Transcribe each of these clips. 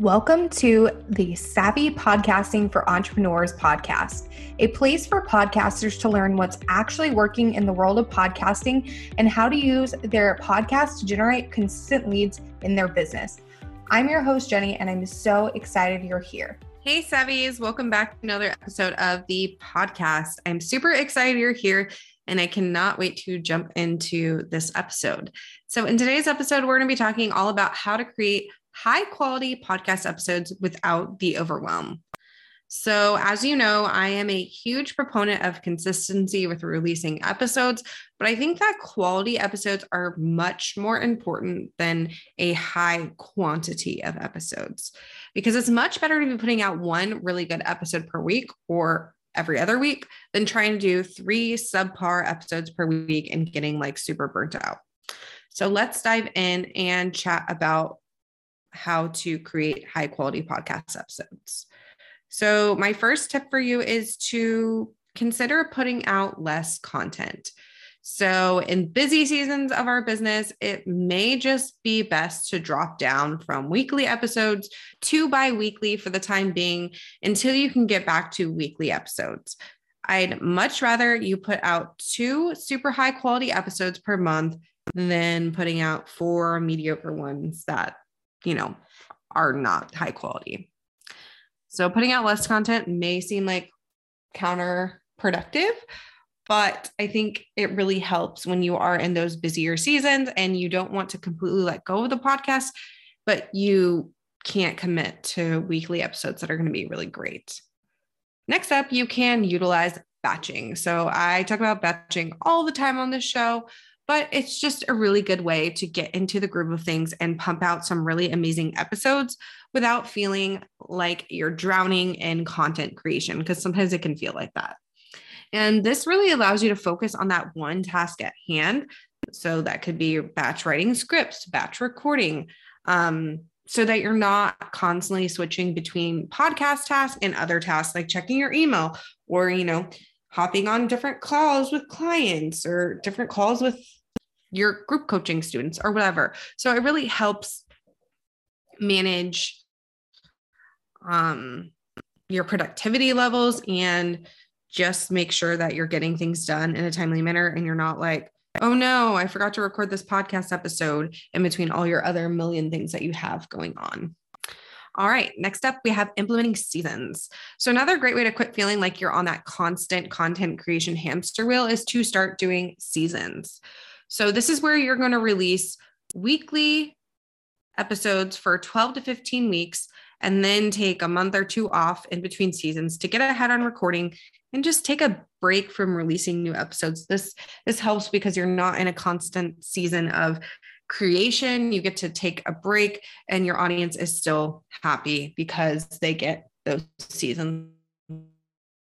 Welcome to the Savvy Podcasting for Entrepreneurs podcast, a place for podcasters to learn what's actually working in the world of podcasting and how to use their podcast to generate consistent leads in their business. I'm your host, Jenny, and I'm so excited you're here. Hey, Savvies, welcome back to another episode of the podcast. I'm super excited you're here and I cannot wait to jump into this episode. So, in today's episode, we're going to be talking all about how to create high quality podcast episodes without the overwhelm. So, as you know, I am a huge proponent of consistency with releasing episodes, but I think that quality episodes are much more important than a high quantity of episodes because it's much better to be putting out one really good episode per week or every other week than trying to do three subpar episodes per week and getting like super burnt out. So, let's dive in and chat about how to create high quality podcast episodes. So, my first tip for you is to consider putting out less content. So, in busy seasons of our business, it may just be best to drop down from weekly episodes to bi weekly for the time being until you can get back to weekly episodes. I'd much rather you put out two super high quality episodes per month than putting out four mediocre ones that you know, are not high quality. So putting out less content may seem like counterproductive, but I think it really helps when you are in those busier seasons and you don't want to completely let go of the podcast, but you can't commit to weekly episodes that are going to be really great. Next up, you can utilize batching. So I talk about batching all the time on this show but it's just a really good way to get into the groove of things and pump out some really amazing episodes without feeling like you're drowning in content creation, because sometimes it can feel like that. And this really allows you to focus on that one task at hand. So that could be batch writing scripts, batch recording, um, so that you're not constantly switching between podcast tasks and other tasks like checking your email or, you know, hopping on different calls with clients or different calls with your group coaching students or whatever. So it really helps manage um, your productivity levels and just make sure that you're getting things done in a timely manner and you're not like, oh no, I forgot to record this podcast episode in between all your other million things that you have going on. All right, next up, we have implementing seasons. So, another great way to quit feeling like you're on that constant content creation hamster wheel is to start doing seasons. So, this is where you're going to release weekly episodes for 12 to 15 weeks and then take a month or two off in between seasons to get ahead on recording and just take a break from releasing new episodes. This this helps because you're not in a constant season of creation. You get to take a break and your audience is still happy because they get those seasons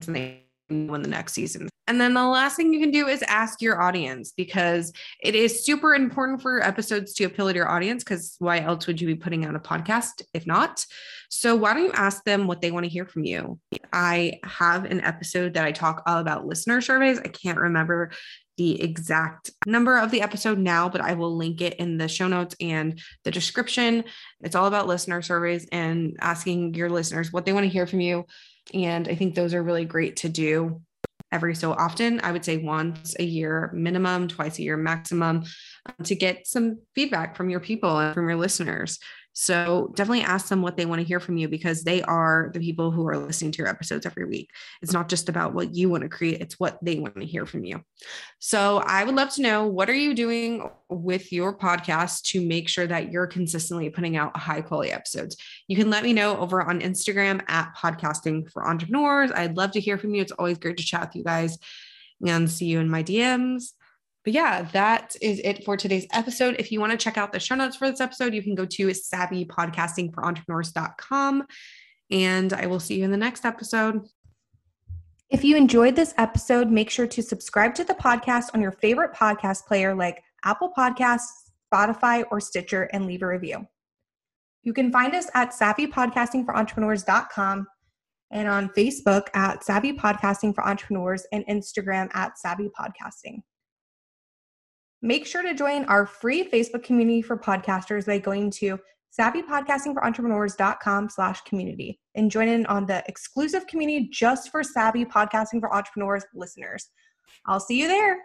when the next season. And then the last thing you can do is ask your audience because it is super important for episodes to appeal to your audience because why else would you be putting out a podcast if not? So why don't you ask them what they want to hear from you? I have an episode that I talk all about listener surveys. I can't remember the exact number of the episode now, but I will link it in the show notes and the description. It's all about listener surveys and asking your listeners what they want to hear from you and I think those are really great to do every so often. I would say once a year minimum, twice a year maximum, um, to get some feedback from your people and from your listeners. So definitely ask them what they want to hear from you because they are the people who are listening to your episodes every week. It's not just about what you want to create, it's what they want to hear from you. So I would love to know what are you doing with your podcast to make sure that you're consistently putting out high quality episodes. You can let me know over on Instagram at podcasting for entrepreneurs. I'd love to hear from you. It's always great to chat with you guys and see you in my DMs. But yeah, that is it for today's episode. If you want to check out the show notes for this episode, you can go to savvypodcastingforentrepreneurs.com. And I will see you in the next episode. If you enjoyed this episode, make sure to subscribe to the podcast on your favorite podcast player like Apple Podcasts, Spotify, or Stitcher and leave a review. You can find us at savvypodcastingforentrepreneurs.com and on Facebook at Savvy Podcasting for Entrepreneurs and Instagram at Savvy Podcasting. Make sure to join our free Facebook community for podcasters by going to savvypodcastingforentrepreneurs.com slash community and join in on the exclusive community just for savvy podcasting for entrepreneurs listeners. I'll see you there.